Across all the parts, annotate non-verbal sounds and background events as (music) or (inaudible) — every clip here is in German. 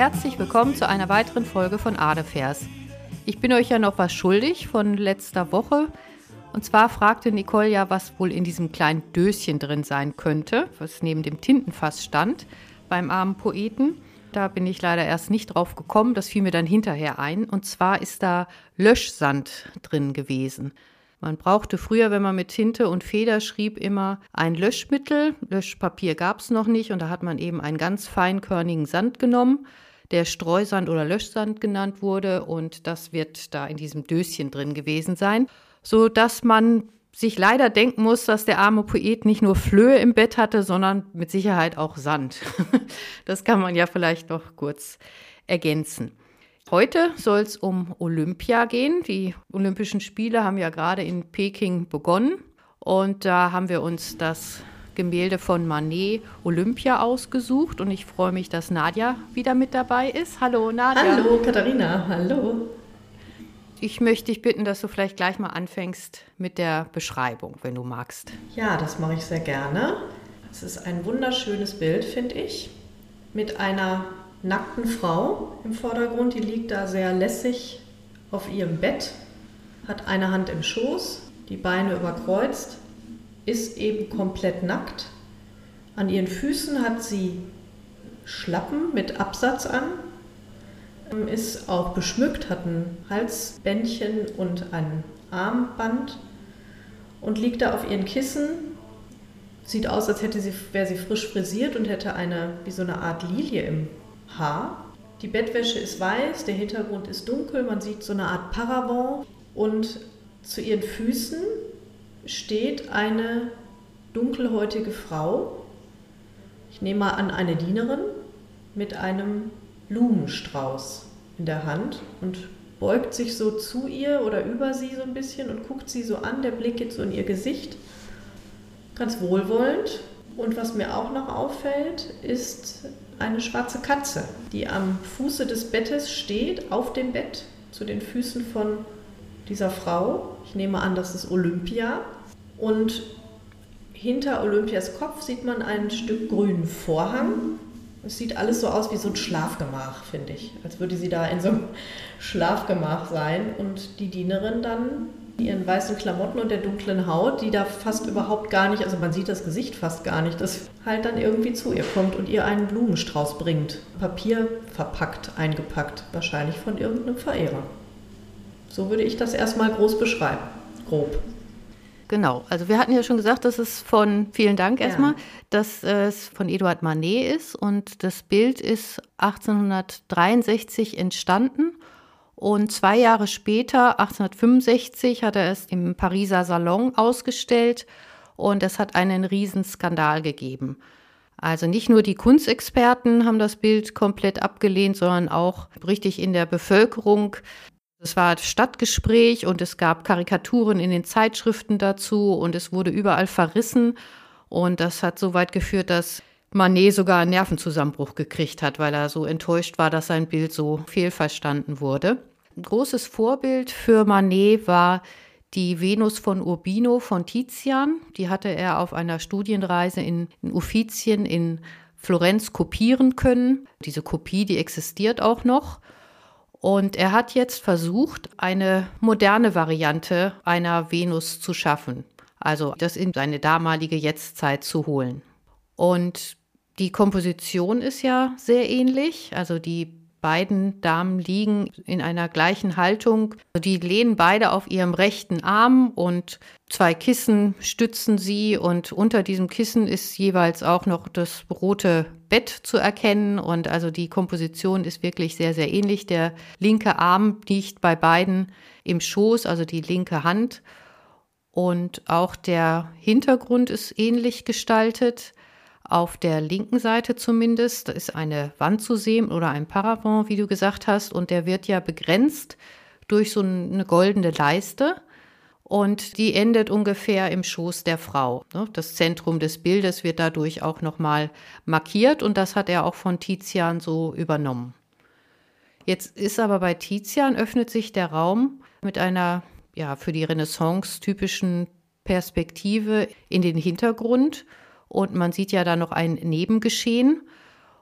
Herzlich willkommen zu einer weiteren Folge von Adefers. Ich bin euch ja noch was schuldig von letzter Woche. Und zwar fragte Nicole ja, was wohl in diesem kleinen Döschen drin sein könnte, was neben dem Tintenfass stand beim armen Poeten. Da bin ich leider erst nicht drauf gekommen, das fiel mir dann hinterher ein. Und zwar ist da Löschsand drin gewesen. Man brauchte früher, wenn man mit Tinte und Feder schrieb, immer ein Löschmittel. Löschpapier gab es noch nicht und da hat man eben einen ganz feinkörnigen Sand genommen, der Streusand oder Löschsand genannt wurde und das wird da in diesem Döschen drin gewesen sein, so dass man sich leider denken muss, dass der arme Poet nicht nur Flöhe im Bett hatte, sondern mit Sicherheit auch Sand. (laughs) Das kann man ja vielleicht noch kurz ergänzen. Heute soll es um Olympia gehen. Die Olympischen Spiele haben ja gerade in Peking begonnen. Und da haben wir uns das Gemälde von Manet Olympia ausgesucht. Und ich freue mich, dass Nadja wieder mit dabei ist. Hallo Nadja. Hallo Katharina, hallo. Ich möchte dich bitten, dass du vielleicht gleich mal anfängst mit der Beschreibung, wenn du magst. Ja, das mache ich sehr gerne. Es ist ein wunderschönes Bild, finde ich, mit einer nackten Frau im Vordergrund. Die liegt da sehr lässig auf ihrem Bett, hat eine Hand im Schoß, die Beine überkreuzt, ist eben komplett nackt. An ihren Füßen hat sie Schlappen mit Absatz an, ist auch beschmückt, hat ein Halsbändchen und ein Armband und liegt da auf ihren Kissen. Sieht aus, als hätte sie, wäre sie frisch frisiert und hätte eine, wie so eine Art Lilie im Haar. Die Bettwäsche ist weiß, der Hintergrund ist dunkel, man sieht so eine Art Paravent und zu ihren Füßen steht eine dunkelhäutige Frau. Ich nehme mal an, eine Dienerin mit einem Blumenstrauß in der Hand und beugt sich so zu ihr oder über sie so ein bisschen und guckt sie so an. Der Blick geht so in ihr Gesicht, ganz wohlwollend. Und was mir auch noch auffällt, ist eine schwarze Katze, die am Fuße des Bettes steht, auf dem Bett, zu den Füßen von dieser Frau. Ich nehme an, das ist Olympia. Und hinter Olympias Kopf sieht man ein Stück grünen Vorhang. Es sieht alles so aus wie so ein Schlafgemach, finde ich. Als würde sie da in so einem Schlafgemach sein und die Dienerin dann ihren weißen Klamotten und der dunklen Haut, die da fast überhaupt gar nicht, also man sieht das Gesicht fast gar nicht, das halt dann irgendwie zu ihr kommt und ihr einen Blumenstrauß bringt. Papier verpackt, eingepackt, wahrscheinlich von irgendeinem Verehrer. So würde ich das erstmal groß beschreiben, grob. Genau, also wir hatten ja schon gesagt, dass es von, vielen Dank erstmal, ja. dass es von Eduard Manet ist und das Bild ist 1863 entstanden und zwei Jahre später, 1865, hat er es im Pariser Salon ausgestellt und es hat einen Riesenskandal gegeben. Also nicht nur die Kunstexperten haben das Bild komplett abgelehnt, sondern auch richtig in der Bevölkerung. Es war Stadtgespräch und es gab Karikaturen in den Zeitschriften dazu und es wurde überall verrissen. Und das hat so weit geführt, dass Manet sogar einen Nervenzusammenbruch gekriegt hat, weil er so enttäuscht war, dass sein Bild so fehlverstanden wurde. Ein großes Vorbild für Manet war die Venus von Urbino von Tizian. Die hatte er auf einer Studienreise in, in Uffizien in Florenz kopieren können. Diese Kopie, die existiert auch noch. Und er hat jetzt versucht, eine moderne Variante einer Venus zu schaffen. Also das in seine damalige Jetztzeit zu holen. Und die Komposition ist ja sehr ähnlich. Also die beiden Damen liegen in einer gleichen Haltung. Die lehnen beide auf ihrem rechten Arm und zwei Kissen stützen sie und unter diesem Kissen ist jeweils auch noch das rote Bett zu erkennen und also die Komposition ist wirklich sehr, sehr ähnlich. Der linke Arm liegt bei beiden im Schoß, also die linke Hand und auch der Hintergrund ist ähnlich gestaltet. Auf der linken Seite zumindest ist eine Wand zu sehen oder ein Paravent, wie du gesagt hast, und der wird ja begrenzt durch so eine goldene Leiste und die endet ungefähr im Schoß der Frau. Ne? Das Zentrum des Bildes wird dadurch auch nochmal markiert und das hat er auch von Tizian so übernommen. Jetzt ist aber bei Tizian öffnet sich der Raum mit einer ja für die Renaissance typischen Perspektive in den Hintergrund und man sieht ja da noch ein Nebengeschehen.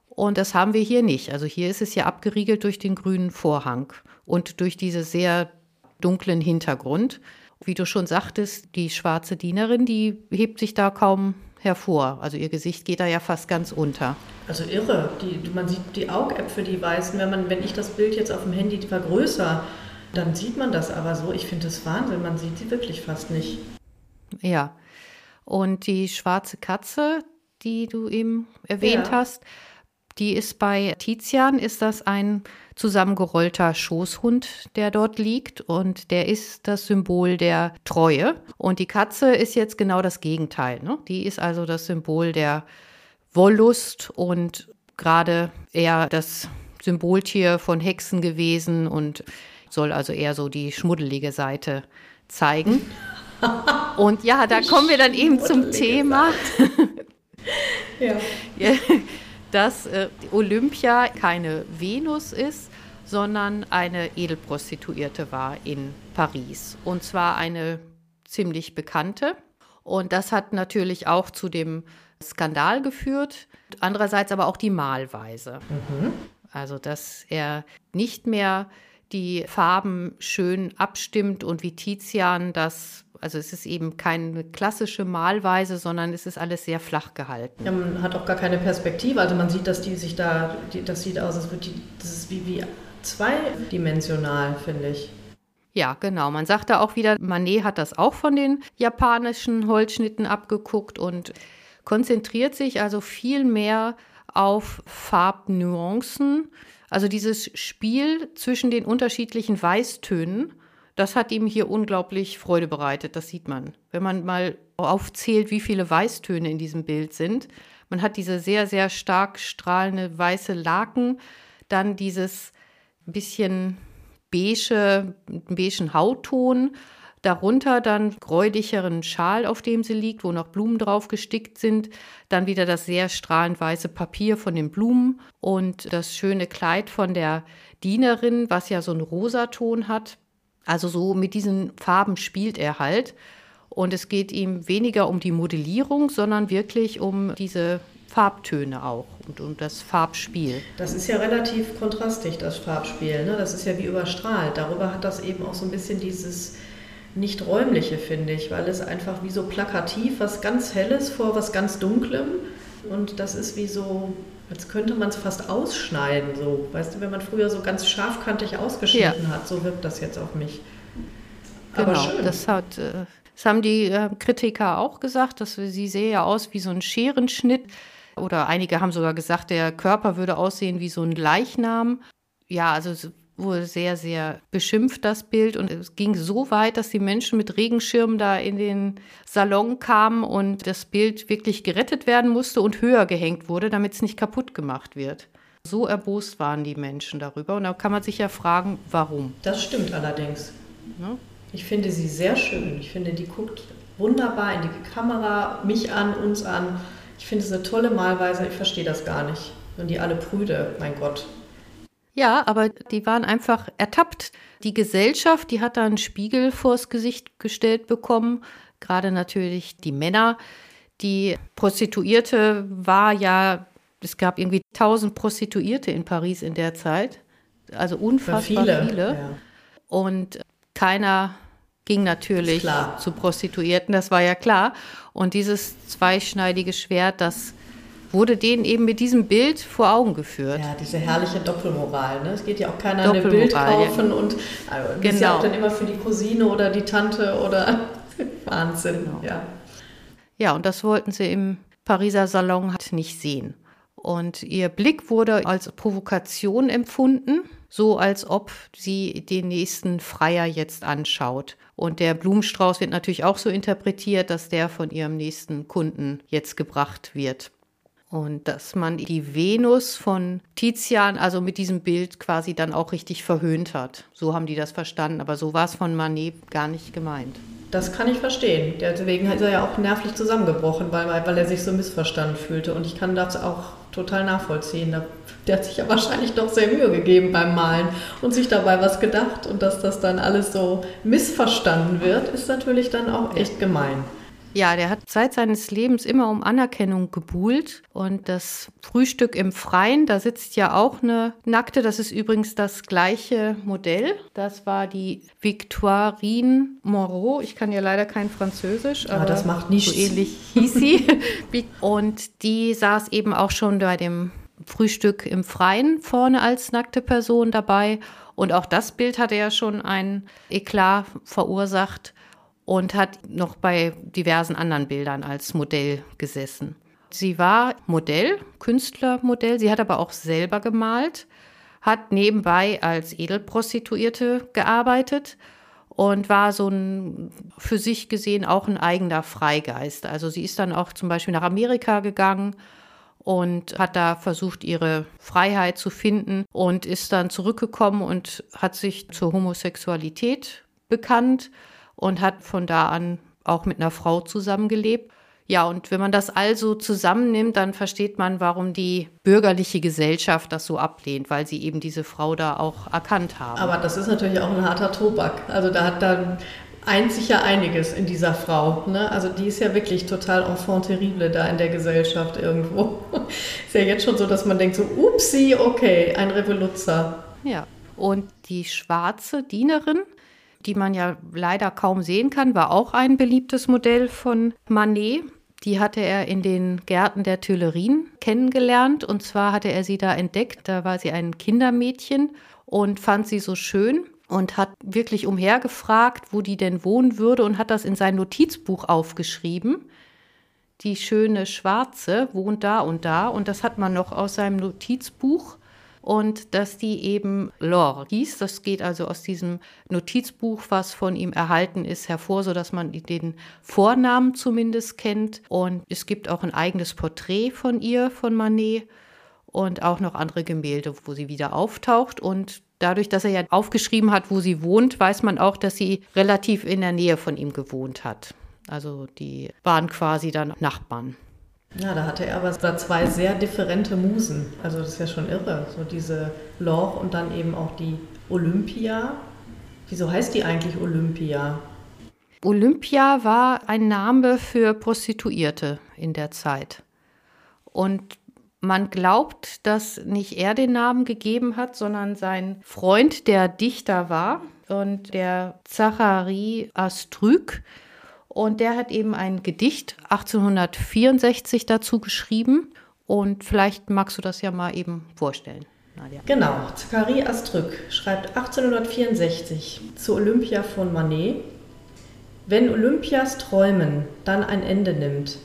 Und das haben wir hier nicht. Also hier ist es ja abgeriegelt durch den grünen Vorhang und durch diese sehr dunklen Hintergrund. Wie du schon sagtest, die schwarze Dienerin, die hebt sich da kaum hervor. Also ihr Gesicht geht da ja fast ganz unter. Also irre. Die, man sieht die Augäpfel, die weißen. Wenn, man, wenn ich das Bild jetzt auf dem Handy vergrößere, dann sieht man das aber so. Ich finde das Wahnsinn. Man sieht sie wirklich fast nicht. Ja. Und die schwarze Katze, die du eben erwähnt ja. hast, die ist bei Tizian, ist das ein zusammengerollter Schoßhund, der dort liegt und der ist das Symbol der Treue. Und die Katze ist jetzt genau das Gegenteil. Ne? Die ist also das Symbol der Wollust und gerade eher das Symboltier von Hexen gewesen und soll also eher so die schmuddelige Seite zeigen. (laughs) (laughs) Und ja, da kommen wir dann eben zum Thema. (laughs) ja. dass äh, Olympia keine Venus ist, sondern eine Edelprostituierte war in Paris. Und zwar eine ziemlich bekannte. Und das hat natürlich auch zu dem Skandal geführt. Andererseits aber auch die Malweise. Mhm. Also, dass er nicht mehr die Farben schön abstimmt und wie Tizian das also es ist eben keine klassische Malweise, sondern es ist alles sehr flach gehalten. Ja, man hat auch gar keine Perspektive. Also man sieht, dass die sich da, die, das sieht aus, als würde die, das ist wie, wie zweidimensional, finde ich. Ja, genau. Man sagt da auch wieder, Manet hat das auch von den japanischen Holzschnitten abgeguckt und konzentriert sich also viel mehr auf Farbnuancen. Also dieses Spiel zwischen den unterschiedlichen Weißtönen das hat ihm hier unglaublich Freude bereitet, das sieht man. Wenn man mal aufzählt, wie viele Weißtöne in diesem Bild sind. Man hat diese sehr, sehr stark strahlende weiße Laken, dann dieses bisschen beige, beigen Hautton, darunter dann gräulicheren Schal, auf dem sie liegt, wo noch Blumen drauf gestickt sind, dann wieder das sehr strahlend weiße Papier von den Blumen und das schöne Kleid von der Dienerin, was ja so einen Rosaton hat. Also so mit diesen Farben spielt er halt. Und es geht ihm weniger um die Modellierung, sondern wirklich um diese Farbtöne auch und um das Farbspiel. Das ist ja relativ kontrastig, das Farbspiel. Ne? Das ist ja wie überstrahlt. Darüber hat das eben auch so ein bisschen dieses nicht räumliche, finde ich, weil es einfach wie so plakativ was ganz Helles vor was ganz Dunklem. Und das ist wie so als könnte man es fast ausschneiden, so. Weißt du, wenn man früher so ganz scharfkantig ausgeschnitten ja. hat, so wirkt das jetzt auf mich. Aber genau, schön. das hat. Äh, das haben die äh, Kritiker auch gesagt, dass sie sehe ja aus wie so ein Scherenschnitt. Oder einige haben sogar gesagt, der Körper würde aussehen wie so ein Leichnam. Ja, also wurde sehr, sehr beschimpft, das Bild. Und es ging so weit, dass die Menschen mit Regenschirmen da in den Salon kamen und das Bild wirklich gerettet werden musste und höher gehängt wurde, damit es nicht kaputt gemacht wird. So erbost waren die Menschen darüber. Und da kann man sich ja fragen, warum. Das stimmt allerdings. Ja? Ich finde sie sehr schön. Ich finde, die guckt wunderbar in die Kamera, mich an, uns an. Ich finde es eine tolle Malweise. Ich verstehe das gar nicht. Und die alle prüde, mein Gott. Ja, aber die waren einfach ertappt. Die Gesellschaft, die hat da einen Spiegel vors Gesicht gestellt bekommen, gerade natürlich die Männer. Die Prostituierte war ja, es gab irgendwie tausend Prostituierte in Paris in der Zeit, also unfassbar viele. viele. Ja. Und keiner ging natürlich zu Prostituierten, das war ja klar. Und dieses zweischneidige Schwert, das wurde denen eben mit diesem Bild vor Augen geführt. Ja, diese herrliche Doppelmoral. Ne? Es geht ja auch keiner ein Bild kaufen ja. und also, genau. ist ja auch dann immer für die Cousine oder die Tante oder (laughs) Wahnsinn. Genau. Ja. ja, und das wollten sie im Pariser Salon halt nicht sehen. Und ihr Blick wurde als Provokation empfunden, so als ob sie den nächsten Freier jetzt anschaut. Und der Blumenstrauß wird natürlich auch so interpretiert, dass der von ihrem nächsten Kunden jetzt gebracht wird. Und dass man die Venus von Tizian, also mit diesem Bild quasi dann auch richtig verhöhnt hat. So haben die das verstanden, aber so war es von Manet gar nicht gemeint. Das kann ich verstehen. Deswegen ist er ja auch nervlich zusammengebrochen, weil, weil er sich so missverstanden fühlte. Und ich kann das auch total nachvollziehen. Der hat sich ja wahrscheinlich doch sehr Mühe gegeben beim Malen und sich dabei was gedacht. Und dass das dann alles so missverstanden wird, ist natürlich dann auch echt gemein. Ja, der hat Zeit seines Lebens immer um Anerkennung gebuhlt. Und das Frühstück im Freien, da sitzt ja auch eine Nackte. Das ist übrigens das gleiche Modell. Das war die Victorine Moreau. Ich kann ja leider kein Französisch, aber, aber das macht nichts. So ähnlich hieß sie. (laughs) Und die saß eben auch schon bei dem Frühstück im Freien vorne als nackte Person dabei. Und auch das Bild hatte ja schon ein Eklat verursacht und hat noch bei diversen anderen Bildern als Modell gesessen. Sie war Modell, Künstlermodell, sie hat aber auch selber gemalt, hat nebenbei als Edelprostituierte gearbeitet und war so ein für sich gesehen auch ein eigener Freigeist. Also sie ist dann auch zum Beispiel nach Amerika gegangen und hat da versucht, ihre Freiheit zu finden und ist dann zurückgekommen und hat sich zur Homosexualität bekannt und hat von da an auch mit einer Frau zusammengelebt. Ja, und wenn man das also zusammennimmt, dann versteht man, warum die bürgerliche Gesellschaft das so ablehnt, weil sie eben diese Frau da auch erkannt haben. Aber das ist natürlich auch ein harter Tobak. Also da hat dann einzig ja einiges in dieser Frau. Ne? Also die ist ja wirklich total enfant terrible da in der Gesellschaft irgendwo. (laughs) ist ja jetzt schon so, dass man denkt so, upsi, okay, ein Revoluzzer. Ja, und die schwarze Dienerin, die man ja leider kaum sehen kann, war auch ein beliebtes Modell von Manet. Die hatte er in den Gärten der Tuilerien kennengelernt. Und zwar hatte er sie da entdeckt. Da war sie ein Kindermädchen und fand sie so schön und hat wirklich umhergefragt, wo die denn wohnen würde und hat das in sein Notizbuch aufgeschrieben. Die schöne Schwarze wohnt da und da. Und das hat man noch aus seinem Notizbuch und dass die eben Lore hieß. Das geht also aus diesem Notizbuch, was von ihm erhalten ist, hervor, sodass man den Vornamen zumindest kennt. Und es gibt auch ein eigenes Porträt von ihr, von Manet und auch noch andere Gemälde, wo sie wieder auftaucht. Und dadurch, dass er ja aufgeschrieben hat, wo sie wohnt, weiß man auch, dass sie relativ in der Nähe von ihm gewohnt hat. Also die waren quasi dann Nachbarn. Ja, da hatte er aber zwei sehr differente Musen. Also das ist ja schon irre. So diese Lore und dann eben auch die Olympia. Wieso heißt die eigentlich Olympia? Olympia war ein Name für Prostituierte in der Zeit. Und man glaubt, dass nicht er den Namen gegeben hat, sondern sein Freund, der Dichter war und der Zachary Astrück und der hat eben ein Gedicht 1864 dazu geschrieben. Und vielleicht magst du das ja mal eben vorstellen. Nadja. Genau, Zachary Astrück schreibt 1864 zu Olympia von Manet. Wenn Olympias Träumen dann ein Ende nimmt,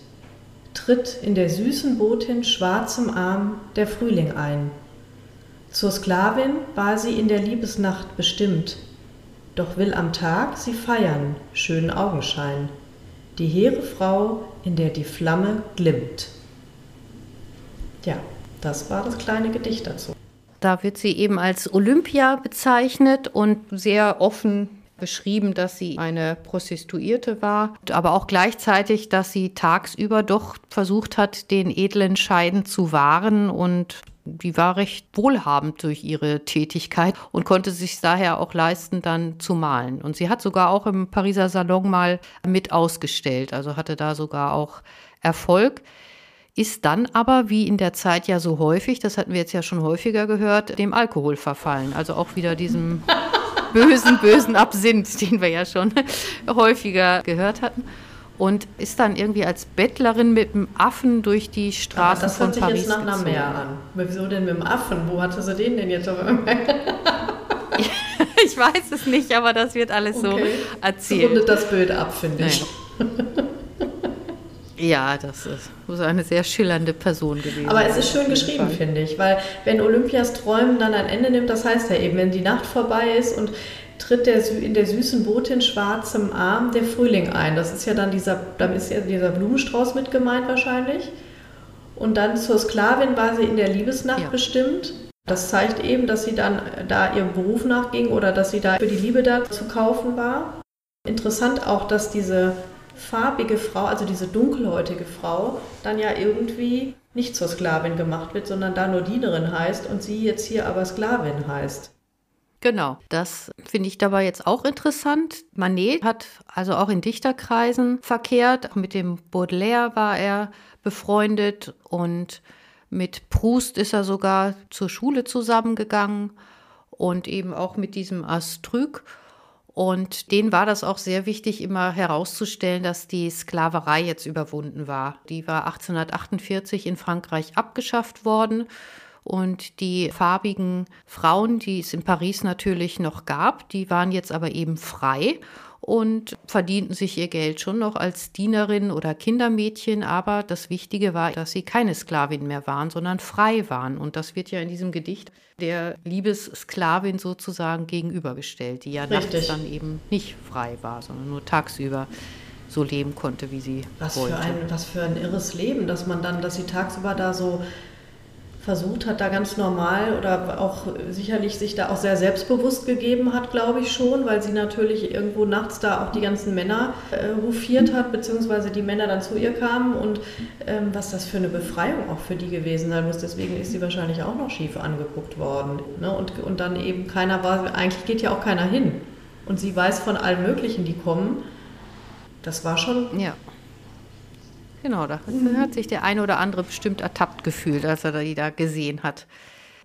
tritt in der süßen Botin schwarzem Arm der Frühling ein. Zur Sklavin war sie in der Liebesnacht bestimmt, doch will am Tag sie feiern, schönen Augenschein die hehre Frau, in der die Flamme glimmt. Ja, das war das kleine Gedicht dazu. Da wird sie eben als Olympia bezeichnet und sehr offen beschrieben, dass sie eine Prostituierte war, aber auch gleichzeitig, dass sie tagsüber doch versucht hat, den edlen Scheiden zu wahren und die war recht wohlhabend durch ihre Tätigkeit und konnte sich daher auch leisten, dann zu malen. Und sie hat sogar auch im Pariser Salon mal mit ausgestellt, also hatte da sogar auch Erfolg. Ist dann aber, wie in der Zeit ja so häufig, das hatten wir jetzt ja schon häufiger gehört, dem Alkohol verfallen. Also auch wieder diesem (laughs) bösen, bösen Absinth, den wir ja schon (laughs) häufiger gehört hatten und ist dann irgendwie als Bettlerin mit einem Affen durch die Straßen von Paris. Das hört sich jetzt nach einer Meer an. Wieso denn mit dem Affen? Wo hatte sie den denn jetzt? (laughs) (laughs) ich weiß es nicht, aber das wird alles okay. so erzählt. rundet das Bild ab, finde ich. (laughs) Ja, das ist so eine sehr schillernde Person gewesen. Aber es ist schön geschrieben, finde ich, weil wenn Olympias Träumen dann ein Ende nimmt, das heißt ja eben, wenn die Nacht vorbei ist und tritt der, in der süßen Botin schwarzem Arm der Frühling ein. Das ist ja dann dieser, dann ist ja dieser Blumenstrauß mit gemeint wahrscheinlich. Und dann zur Sklavin war sie in der Liebesnacht ja. bestimmt. Das zeigt eben, dass sie dann da ihrem Beruf nachging oder dass sie da für die Liebe da zu kaufen war. Interessant auch, dass diese farbige Frau, also diese dunkelhäutige Frau, dann ja irgendwie nicht zur Sklavin gemacht wird, sondern da nur Dienerin heißt und sie jetzt hier aber Sklavin heißt. Genau, das finde ich dabei jetzt auch interessant. Manet hat also auch in Dichterkreisen verkehrt. Mit dem Baudelaire war er befreundet und mit Proust ist er sogar zur Schule zusammengegangen und eben auch mit diesem Astrück. Und denen war das auch sehr wichtig, immer herauszustellen, dass die Sklaverei jetzt überwunden war. Die war 1848 in Frankreich abgeschafft worden. Und die farbigen Frauen, die es in Paris natürlich noch gab, die waren jetzt aber eben frei und verdienten sich ihr Geld schon noch als Dienerin oder Kindermädchen. Aber das Wichtige war, dass sie keine Sklavin mehr waren, sondern frei waren. Und das wird ja in diesem Gedicht der Liebessklavin sozusagen gegenübergestellt, die ja Richtig. nachts dann eben nicht frei war, sondern nur tagsüber so leben konnte, wie sie was wollte. Für ein, was für ein irres Leben, dass man dann, dass sie tagsüber da so versucht hat, da ganz normal oder auch sicherlich sich da auch sehr selbstbewusst gegeben hat, glaube ich schon, weil sie natürlich irgendwo nachts da auch die ganzen Männer äh, rufiert hat, beziehungsweise die Männer dann zu ihr kamen und ähm, was das für eine Befreiung auch für die gewesen sein muss. Deswegen ist sie wahrscheinlich auch noch schief angeguckt worden. Ne? Und, und dann eben keiner war, eigentlich geht ja auch keiner hin. Und sie weiß von allen möglichen, die kommen. Das war schon ja. Genau, da hat sich der eine oder andere bestimmt ertappt gefühlt, als er die da gesehen hat.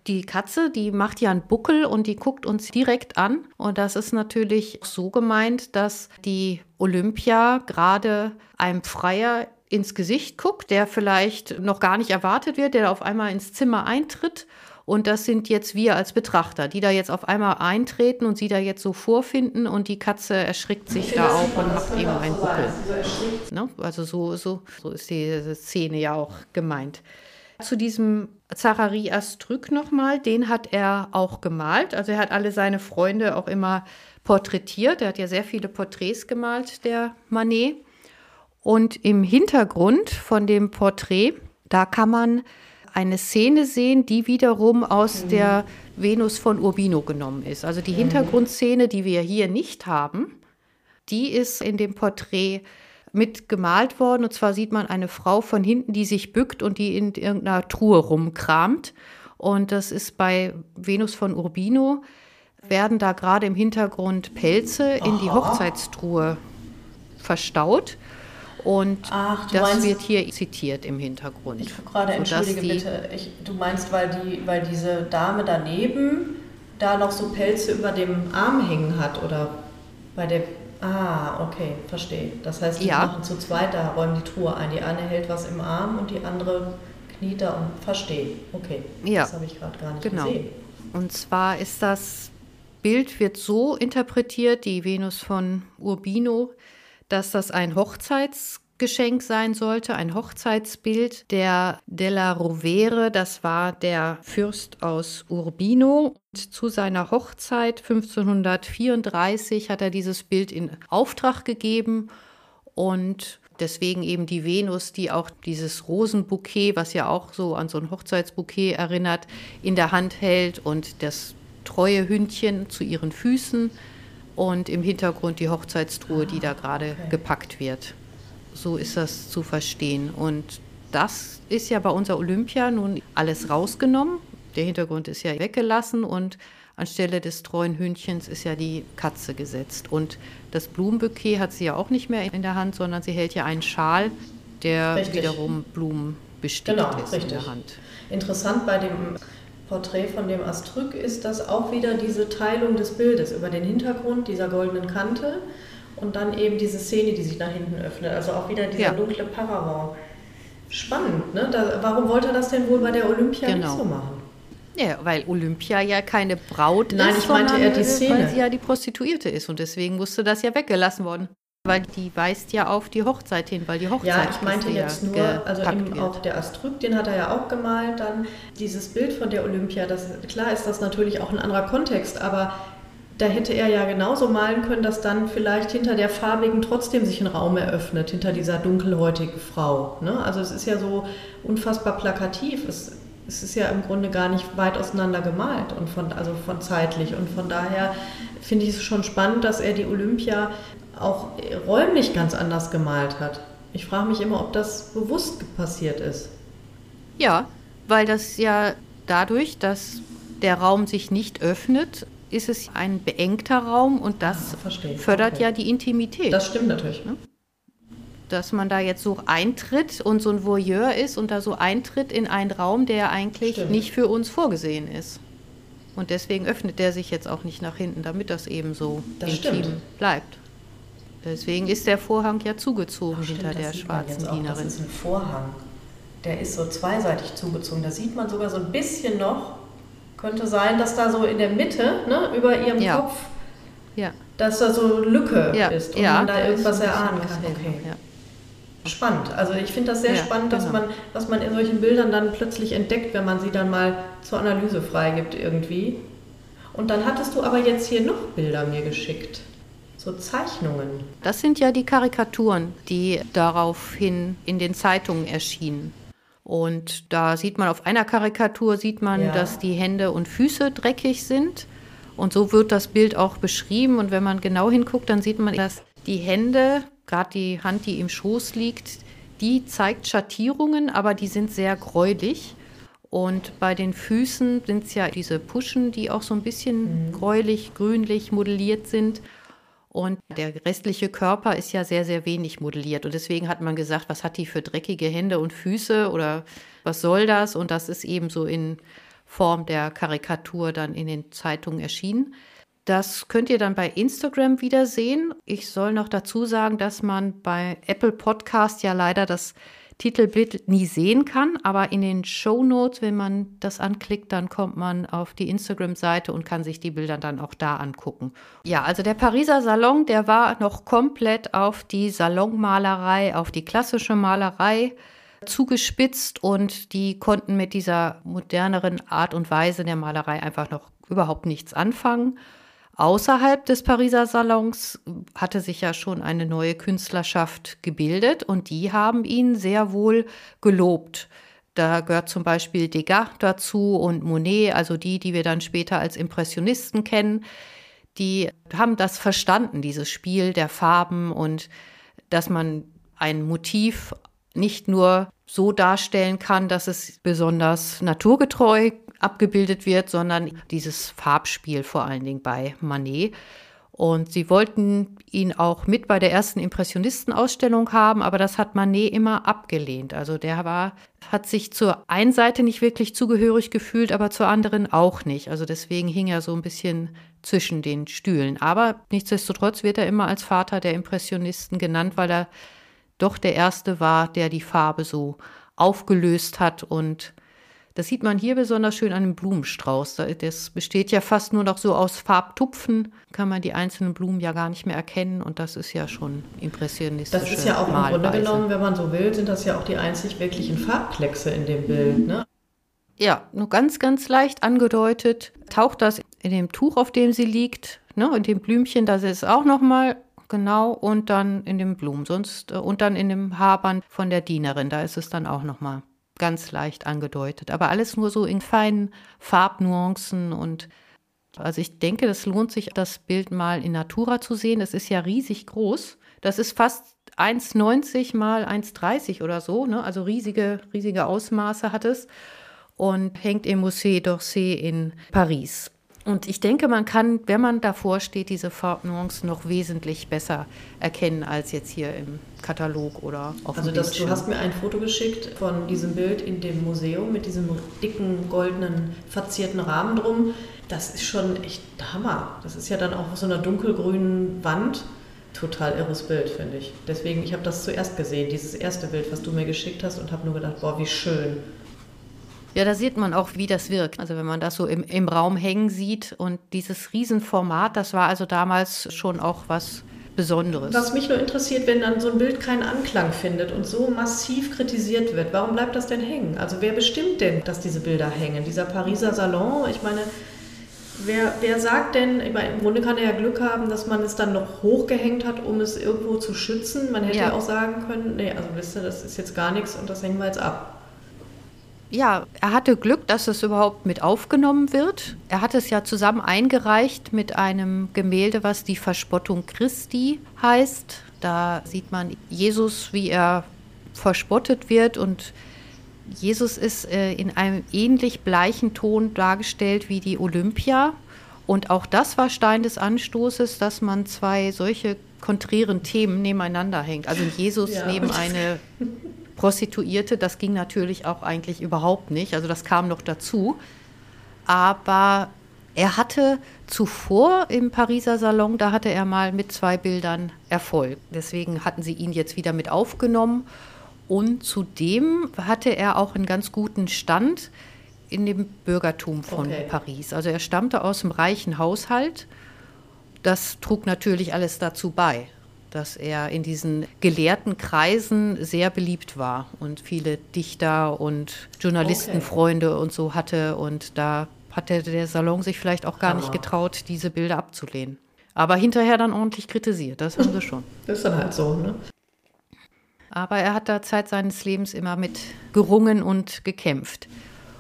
Die Katze, die macht ja einen Buckel und die guckt uns direkt an. Und das ist natürlich so gemeint, dass die Olympia gerade einem Freier ins Gesicht guckt, der vielleicht noch gar nicht erwartet wird, der auf einmal ins Zimmer eintritt und das sind jetzt wir als Betrachter, die da jetzt auf einmal eintreten und sie da jetzt so vorfinden und die Katze erschrickt sich da auch und macht eben einen Buckel. Ne? Also so, so, so ist diese Szene ja auch gemeint. Zu diesem Zachary Astrück nochmal, den hat er auch gemalt. Also er hat alle seine Freunde auch immer porträtiert. Er hat ja sehr viele Porträts gemalt, der Manet. Und im Hintergrund von dem Porträt, da kann man eine Szene sehen, die wiederum aus mhm. der Venus von Urbino genommen ist. Also die mhm. Hintergrundszene, die wir hier nicht haben, die ist in dem Porträt mitgemalt worden. Und zwar sieht man eine Frau von hinten, die sich bückt und die in irgendeiner Truhe rumkramt. Und das ist bei Venus von Urbino, werden da gerade im Hintergrund Pelze in die Hochzeitstruhe verstaut. Und Ach, das meinst, wird hier zitiert im Hintergrund. Ich gerade, entschuldige die, bitte, ich, du meinst, weil, die, weil diese Dame daneben da noch so Pelze über dem Arm hängen hat oder bei der Ah, okay, verstehe. Das heißt, die ja. machen zu zweit, da räumen die Truhe ein. Die eine hält was im Arm und die andere kniet da und verstehe. Okay, ja. das habe ich gerade gar nicht genau. gesehen. Und zwar ist das Bild wird so interpretiert, die Venus von Urbino, dass das ein Hochzeitsgeschenk sein sollte, ein Hochzeitsbild. Der Della Rovere, das war der Fürst aus Urbino. Und zu seiner Hochzeit 1534 hat er dieses Bild in Auftrag gegeben und deswegen eben die Venus, die auch dieses Rosenbouquet, was ja auch so an so ein Hochzeitsbouquet erinnert, in der Hand hält und das treue Hündchen zu ihren Füßen und im Hintergrund die Hochzeitstruhe, die da gerade okay. gepackt wird. So ist das zu verstehen. Und das ist ja bei unserer Olympia nun alles rausgenommen. Der Hintergrund ist ja weggelassen und anstelle des treuen Hündchens ist ja die Katze gesetzt. Und das Blumenbouquet hat sie ja auch nicht mehr in der Hand, sondern sie hält ja einen Schal, der richtig. wiederum Blumen bestickt genau, ist richtig. in der Hand. Interessant bei dem Porträt von dem Astrück ist das auch wieder diese Teilung des Bildes über den Hintergrund dieser goldenen Kante und dann eben diese Szene, die sich nach hinten öffnet. Also auch wieder dieser ja. dunkle Paravent. Spannend, ne? Da, warum wollte er das denn wohl bei der Olympia genau. nicht so machen? Ja, weil Olympia ja keine Braut Nein, ist. Nein, ich meinte eher die Szene. Weil sie ja die Prostituierte ist und deswegen musste das ja weggelassen worden. Weil die weist ja auf die Hochzeit hin, weil die Hochzeit Ja, ich meinte jetzt nur, also eben auch der Astrück, den hat er ja auch gemalt, dann dieses Bild von der Olympia, das, klar ist das natürlich auch ein anderer Kontext, aber da hätte er ja genauso malen können, dass dann vielleicht hinter der farbigen trotzdem sich ein Raum eröffnet, hinter dieser dunkelhäutigen Frau. Ne? Also es ist ja so unfassbar plakativ. Es, es ist ja im Grunde gar nicht weit auseinander gemalt und von, also von zeitlich. Und von daher finde ich es schon spannend, dass er die Olympia auch räumlich ganz anders gemalt hat. Ich frage mich immer, ob das bewusst passiert ist. Ja, weil das ja dadurch, dass der Raum sich nicht öffnet, ist es ein beengter Raum und das ah, fördert okay. ja die Intimität. Das stimmt natürlich. Ne? Dass man da jetzt so eintritt und so ein Voyeur ist und da so eintritt in einen Raum, der eigentlich stimmt. nicht für uns vorgesehen ist. Und deswegen öffnet der sich jetzt auch nicht nach hinten, damit das eben so das intim stimmt. bleibt. Deswegen ist der Vorhang ja zugezogen Ach, hinter der schwarzen Dienerin. Das ist ein Vorhang. Der ist so zweiseitig zugezogen. Da sieht man sogar so ein bisschen noch, könnte sein, dass da so in der Mitte, ne, über ihrem ja. Kopf, ja. dass da so Lücke ja. ist und man da irgendwas erahnen kann. Okay. Spannend. Also ich finde das sehr spannend, dass genau. man, was man in solchen Bildern dann plötzlich entdeckt, wenn man sie dann mal zur Analyse freigibt irgendwie. Und dann hattest du aber jetzt hier noch Bilder mir geschickt. So Zeichnungen. Das sind ja die Karikaturen, die daraufhin in den Zeitungen erschienen. Und da sieht man auf einer Karikatur, sieht man, ja. dass die Hände und Füße dreckig sind. Und so wird das Bild auch beschrieben. Und wenn man genau hinguckt, dann sieht man, dass die Hände, gerade die Hand, die im Schoß liegt, die zeigt Schattierungen, aber die sind sehr gräulich. Und bei den Füßen sind es ja diese Puschen, die auch so ein bisschen mhm. gräulich, grünlich modelliert sind. Und der restliche Körper ist ja sehr, sehr wenig modelliert. Und deswegen hat man gesagt, was hat die für dreckige Hände und Füße oder was soll das? Und das ist eben so in Form der Karikatur dann in den Zeitungen erschienen. Das könnt ihr dann bei Instagram wiedersehen. Ich soll noch dazu sagen, dass man bei Apple Podcast ja leider das Titelbild nie sehen kann, aber in den Show Notes, wenn man das anklickt, dann kommt man auf die Instagram-Seite und kann sich die Bilder dann auch da angucken. Ja, also der Pariser Salon, der war noch komplett auf die Salonmalerei, auf die klassische Malerei zugespitzt und die konnten mit dieser moderneren Art und Weise der Malerei einfach noch überhaupt nichts anfangen. Außerhalb des Pariser Salons hatte sich ja schon eine neue Künstlerschaft gebildet und die haben ihn sehr wohl gelobt. Da gehört zum Beispiel Degas dazu und Monet, also die, die wir dann später als Impressionisten kennen. Die haben das verstanden, dieses Spiel der Farben und dass man ein Motiv nicht nur so darstellen kann, dass es besonders naturgetreu abgebildet wird, sondern dieses Farbspiel vor allen Dingen bei Manet. Und sie wollten ihn auch mit bei der ersten Impressionistenausstellung haben, aber das hat Manet immer abgelehnt. Also der war, hat sich zur einen Seite nicht wirklich zugehörig gefühlt, aber zur anderen auch nicht. Also deswegen hing er so ein bisschen zwischen den Stühlen. Aber nichtsdestotrotz wird er immer als Vater der Impressionisten genannt, weil er doch der erste war, der die Farbe so aufgelöst hat und das sieht man hier besonders schön an dem Blumenstrauß. Das besteht ja fast nur noch so aus Farbtupfen, kann man die einzelnen Blumen ja gar nicht mehr erkennen und das ist ja schon impressionistisch. Das ist ja auch Malweise. im Grunde genommen, wenn man so will, sind das ja auch die einzig wirklichen Farbkleckse in dem Bild, ne? Ja, nur ganz, ganz leicht angedeutet taucht das in dem Tuch, auf dem sie liegt, ne, in dem Blümchen, das ist auch noch mal genau und dann in dem Blumen, sonst äh, und dann in dem Haarband von der Dienerin, da ist es dann auch noch mal ganz leicht angedeutet. Aber alles nur so in feinen Farbnuancen und also ich denke, das lohnt sich, das Bild mal in Natura zu sehen. Es ist ja riesig groß. Das ist fast 1,90 mal 1,30 oder so, ne? also riesige, riesige Ausmaße hat es und hängt im Musée d'Orsay in Paris. Und ich denke, man kann, wenn man davor steht, diese Farbnuancen noch wesentlich besser erkennen als jetzt hier im Katalog oder auf Also das, du hast mir ein Foto geschickt von diesem Bild in dem Museum mit diesem dicken goldenen verzierten Rahmen drum. Das ist schon echt Hammer. Das ist ja dann auch auf so einer dunkelgrünen Wand. Total irres Bild, finde ich. Deswegen, ich habe das zuerst gesehen, dieses erste Bild, was du mir geschickt hast und habe nur gedacht, boah, wie schön. Ja, da sieht man auch, wie das wirkt. Also wenn man das so im, im Raum hängen sieht und dieses Riesenformat, das war also damals schon auch was Besonderes. Was mich nur interessiert, wenn dann so ein Bild keinen Anklang findet und so massiv kritisiert wird, warum bleibt das denn hängen? Also wer bestimmt denn, dass diese Bilder hängen? Dieser Pariser Salon, ich meine, wer, wer sagt denn, ich meine, im Grunde kann er ja Glück haben, dass man es dann noch hochgehängt hat, um es irgendwo zu schützen. Man hätte ja, ja auch sagen können, nee, also wisst ihr, das ist jetzt gar nichts und das hängen wir jetzt ab ja, er hatte Glück, dass es überhaupt mit aufgenommen wird. Er hat es ja zusammen eingereicht mit einem Gemälde, was die Verspottung Christi heißt. Da sieht man Jesus, wie er verspottet wird und Jesus ist äh, in einem ähnlich bleichen Ton dargestellt wie die Olympia. Und auch das war Stein des Anstoßes, dass man zwei solche konträren Themen nebeneinander hängt. Also Jesus ja. neben eine (laughs) Prostituierte, das ging natürlich auch eigentlich überhaupt nicht. Also das kam noch dazu. Aber er hatte zuvor im Pariser Salon, da hatte er mal mit zwei Bildern Erfolg. Deswegen hatten sie ihn jetzt wieder mit aufgenommen. Und zudem hatte er auch einen ganz guten Stand in dem Bürgertum von okay. Paris. Also er stammte aus dem reichen Haushalt. Das trug natürlich alles dazu bei, dass er in diesen gelehrten Kreisen sehr beliebt war und viele Dichter und Journalistenfreunde okay. und so hatte. Und da hatte der Salon sich vielleicht auch gar Hammer. nicht getraut, diese Bilder abzulehnen. Aber hinterher dann ordentlich kritisiert, das haben sie schon. Das ist dann halt so, ne? Aber er hat da Zeit seines Lebens immer mit gerungen und gekämpft.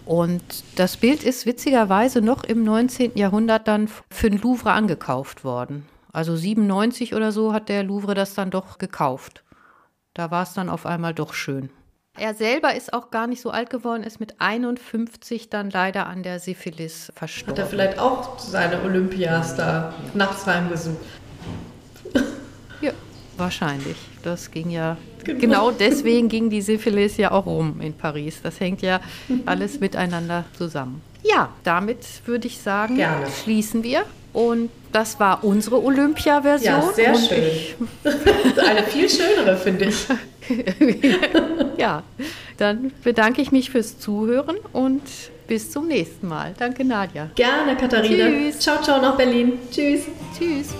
Und das Bild ist witzigerweise noch im 19. Jahrhundert dann für den Louvre angekauft worden. Also 97 oder so hat der Louvre das dann doch gekauft. Da war es dann auf einmal doch schön. Er selber ist auch gar nicht so alt geworden, ist mit 51 dann leider an der Syphilis verstorben. Hat er vielleicht auch seine Olympias da nachts heimgesucht? (laughs) Ja, wahrscheinlich. Das ging ja, genau. genau deswegen ging die Syphilis ja auch rum in Paris. Das hängt ja alles miteinander zusammen. Ja, damit würde ich sagen, Gerne. schließen wir. Und das war unsere Olympia-Version. Ja, sehr und schön. Eine viel schönere, finde ich. (laughs) ja, dann bedanke ich mich fürs Zuhören und bis zum nächsten Mal. Danke, Nadja. Gerne, Katharina. Tschüss. Ciao, ciao nach Berlin. Tschüss. Tschüss.